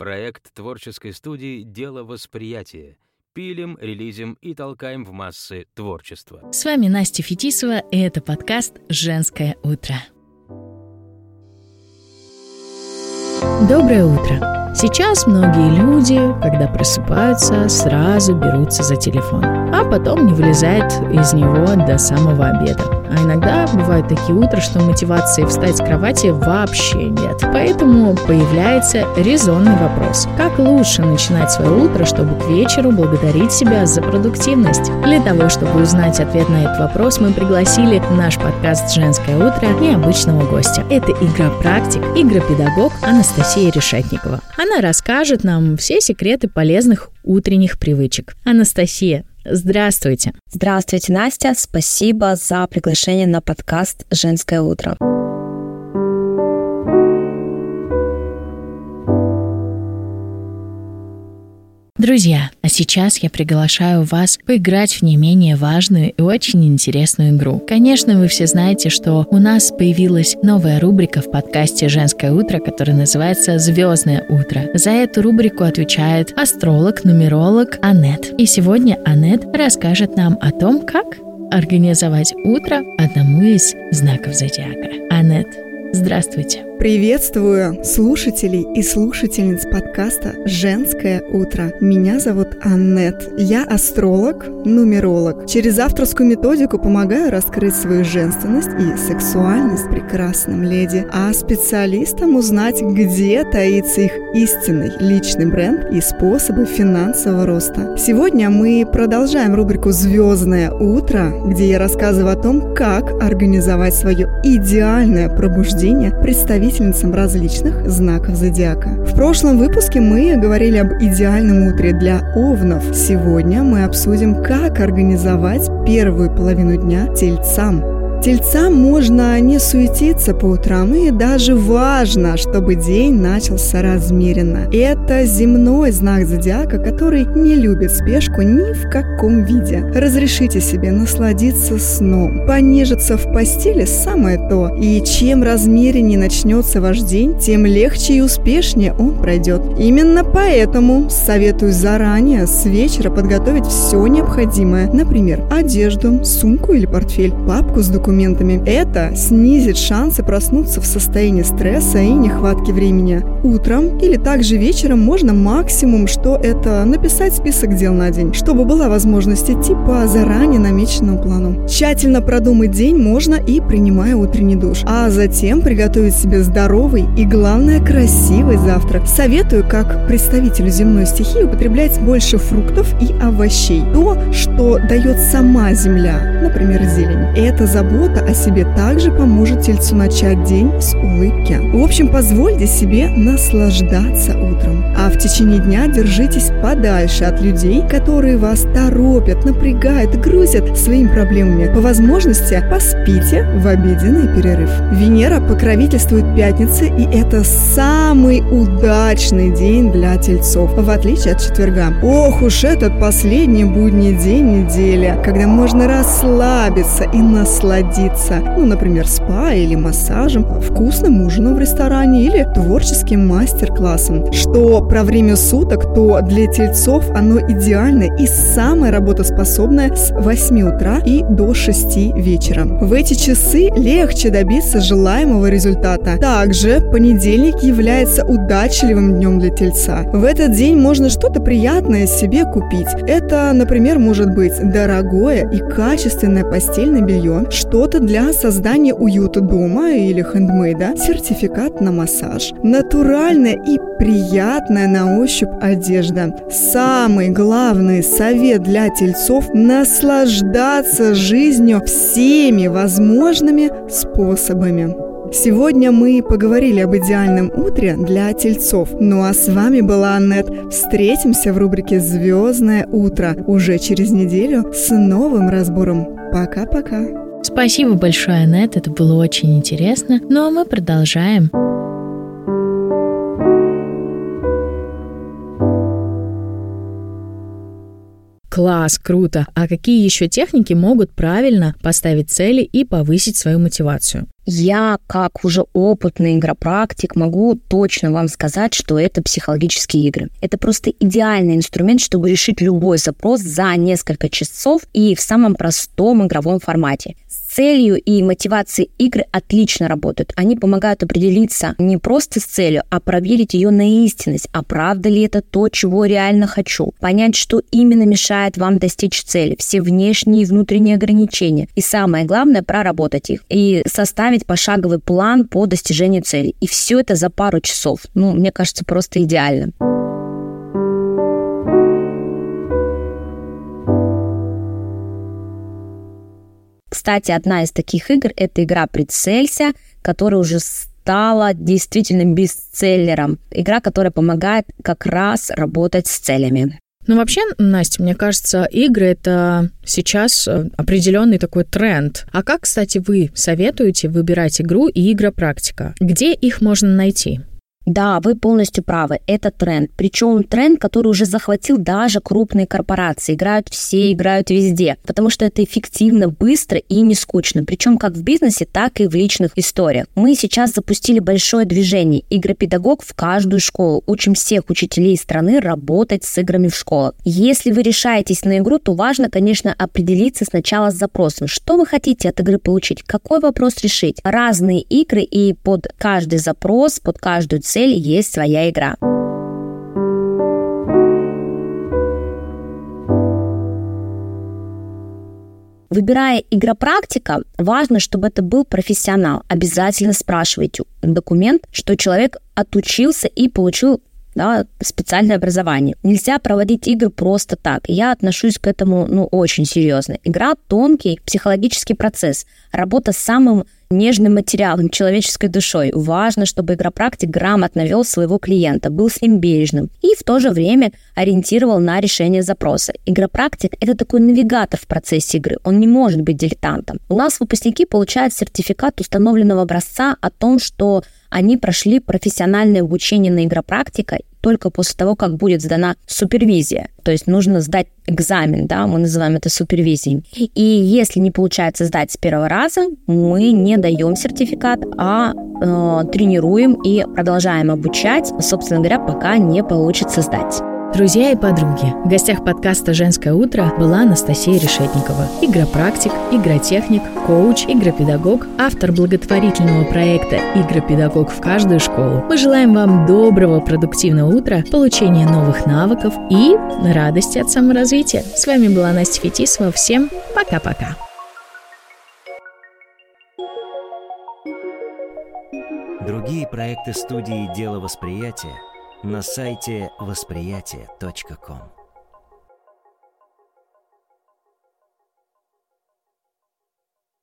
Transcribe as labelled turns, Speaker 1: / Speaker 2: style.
Speaker 1: Проект творческой студии «Дело восприятия». Пилим, релизим и толкаем в массы творчество.
Speaker 2: С вами Настя Фетисова, и это подкаст «Женское утро». Доброе утро! Сейчас многие люди, когда просыпаются, сразу берутся за телефон, а потом не вылезают из него до самого обеда. А иногда бывают такие утра, что мотивации встать с кровати вообще нет. Поэтому появляется резонный вопрос. Как лучше начинать свое утро, чтобы к вечеру благодарить себя за продуктивность? Для того, чтобы узнать ответ на этот вопрос, мы пригласили в наш подкаст «Женское утро» необычного гостя. Это игропрактик, игропедагог Анастасия Решетникова. Она расскажет нам все секреты полезных утренних привычек. Анастасия, Здравствуйте.
Speaker 3: Здравствуйте, Настя. Спасибо за приглашение на подкаст «Женское утро».
Speaker 2: Друзья, а сейчас я приглашаю вас поиграть в не менее важную и очень интересную игру. Конечно, вы все знаете, что у нас появилась новая рубрика в подкасте «Женское утро», которая называется «Звездное утро». За эту рубрику отвечает астролог, нумеролог Анет. И сегодня Анет расскажет нам о том, как организовать утро одному из знаков зодиака. Анет, здравствуйте.
Speaker 4: Приветствую слушателей и слушательниц подкаста «Женское утро». Меня зовут Аннет. Я астролог, нумеролог. Через авторскую методику помогаю раскрыть свою женственность и сексуальность прекрасным леди, а специалистам узнать, где таится их истинный личный бренд и способы финансового роста. Сегодня мы продолжаем рубрику «Звездное утро», где я рассказываю о том, как организовать свое идеальное пробуждение представителей представительницам различных знаков зодиака. В прошлом выпуске мы говорили об идеальном утре для овнов. Сегодня мы обсудим, как организовать первую половину дня тельцам. Тельцам можно не суетиться по утрам, и даже важно, чтобы день начался размеренно. Это земной знак зодиака, который не любит спешку ни в каком виде. Разрешите себе насладиться сном. Понежиться в постели – самое то. И чем размереннее начнется ваш день, тем легче и успешнее он пройдет. Именно поэтому советую заранее с вечера подготовить все необходимое. Например, одежду, сумку или портфель, папку с документами. Это снизит шансы проснуться в состоянии стресса и нехватки времени. Утром или также вечером можно максимум, что это написать список дел на день, чтобы была возможность идти по заранее намеченному плану. Тщательно продумать день можно и принимая утренний душ, а затем приготовить себе здоровый и, главное, красивый завтрак. Советую, как представителю земной стихии, употреблять больше фруктов и овощей. То, что дает сама земля, например, зелень. Забота забота о себе также поможет тельцу начать день с улыбки. В общем, позвольте себе наслаждаться утром. А в течение дня держитесь подальше от людей, которые вас торопят, напрягают, грузят своими проблемами. По возможности поспите в обеденный перерыв. Венера покровительствует пятнице, и это самый удачный день для тельцов, в отличие от четверга. Ох уж этот последний будний день недели, когда можно расслабиться и насладиться ну, например, спа или массажем, вкусным ужином в ресторане или творческим мастер-классом. Что про время суток, то для тельцов оно идеально и самое работоспособное с 8 утра и до 6 вечера. В эти часы легче добиться желаемого результата. Также понедельник является удачливым днем для тельца. В этот день можно что-то приятное себе купить. Это, например, может быть дорогое и качественное постельное белье, что-то для создания уюта дома или хендмейда, сертификат на массаж, натуральная и приятная на ощупь одежда. Самый главный совет для тельцов – наслаждаться жизнью всеми возможными способами. Сегодня мы поговорили об идеальном утре для тельцов. Ну а с вами была Аннет. Встретимся в рубрике «Звездное утро» уже через неделю с новым разбором. Пока-пока.
Speaker 2: Спасибо большое, Анет, это было очень интересно. Ну а мы продолжаем. Класс, круто. А какие еще техники могут правильно поставить цели и повысить свою мотивацию?
Speaker 3: Я, как уже опытный игропрактик, могу точно вам сказать, что это психологические игры. Это просто идеальный инструмент, чтобы решить любой запрос за несколько часов и в самом простом игровом формате целью и мотивацией игры отлично работают. Они помогают определиться не просто с целью, а проверить ее на истинность. А правда ли это то, чего реально хочу? Понять, что именно мешает вам достичь цели. Все внешние и внутренние ограничения. И самое главное, проработать их. И составить пошаговый план по достижению цели. И все это за пару часов. Ну, мне кажется, просто идеально. Кстати, одна из таких игр – это игра «Прицелься», которая уже стала действительно бестселлером. Игра, которая помогает как раз работать с целями.
Speaker 2: Ну, вообще, Настя, мне кажется, игры — это сейчас э, определенный такой тренд. А как, кстати, вы советуете выбирать игру и игропрактика? Где их можно найти?
Speaker 3: Да, вы полностью правы, это тренд. Причем тренд, который уже захватил даже крупные корпорации. Играют все, играют везде. Потому что это эффективно, быстро и не скучно. Причем как в бизнесе, так и в личных историях. Мы сейчас запустили большое движение «Игропедагог в каждую школу». Учим всех учителей страны работать с играми в школах. Если вы решаетесь на игру, то важно, конечно, определиться сначала с запросом. Что вы хотите от игры получить? Какой вопрос решить? Разные игры и под каждый запрос, под каждую цель есть своя игра. Выбирая игропрактика, важно, чтобы это был профессионал. Обязательно спрашивайте документ, что человек отучился и получил да, специальное образование. Нельзя проводить игры просто так. Я отношусь к этому ну, очень серьезно. Игра — тонкий психологический процесс. Работа с самым нежным материалом, человеческой душой. Важно, чтобы игропрактик грамотно вел своего клиента, был с ним бережным и в то же время ориентировал на решение запроса. Игропрактик — это такой навигатор в процессе игры, он не может быть дилетантом. У нас выпускники получают сертификат установленного образца о том, что они прошли профессиональное обучение на игропрактика только после того, как будет сдана супервизия. То есть нужно сдать экзамен, да, мы называем это супервизией. И если не получается сдать с первого раза, мы не даем сертификат, а э, тренируем и продолжаем обучать, собственно говоря, пока не получится сдать.
Speaker 2: Друзья и подруги, в гостях подкаста «Женское утро» была Анастасия Решетникова, игропрактик, игротехник, коуч, игропедагог, автор благотворительного проекта «Игропедагог в каждую школу». Мы желаем вам доброго, продуктивного утра, получения новых навыков и радости от саморазвития. С вами была Настя Фетисова. Всем пока-пока.
Speaker 1: Другие проекты студии «Дело восприятия» на сайте восприятие.ком.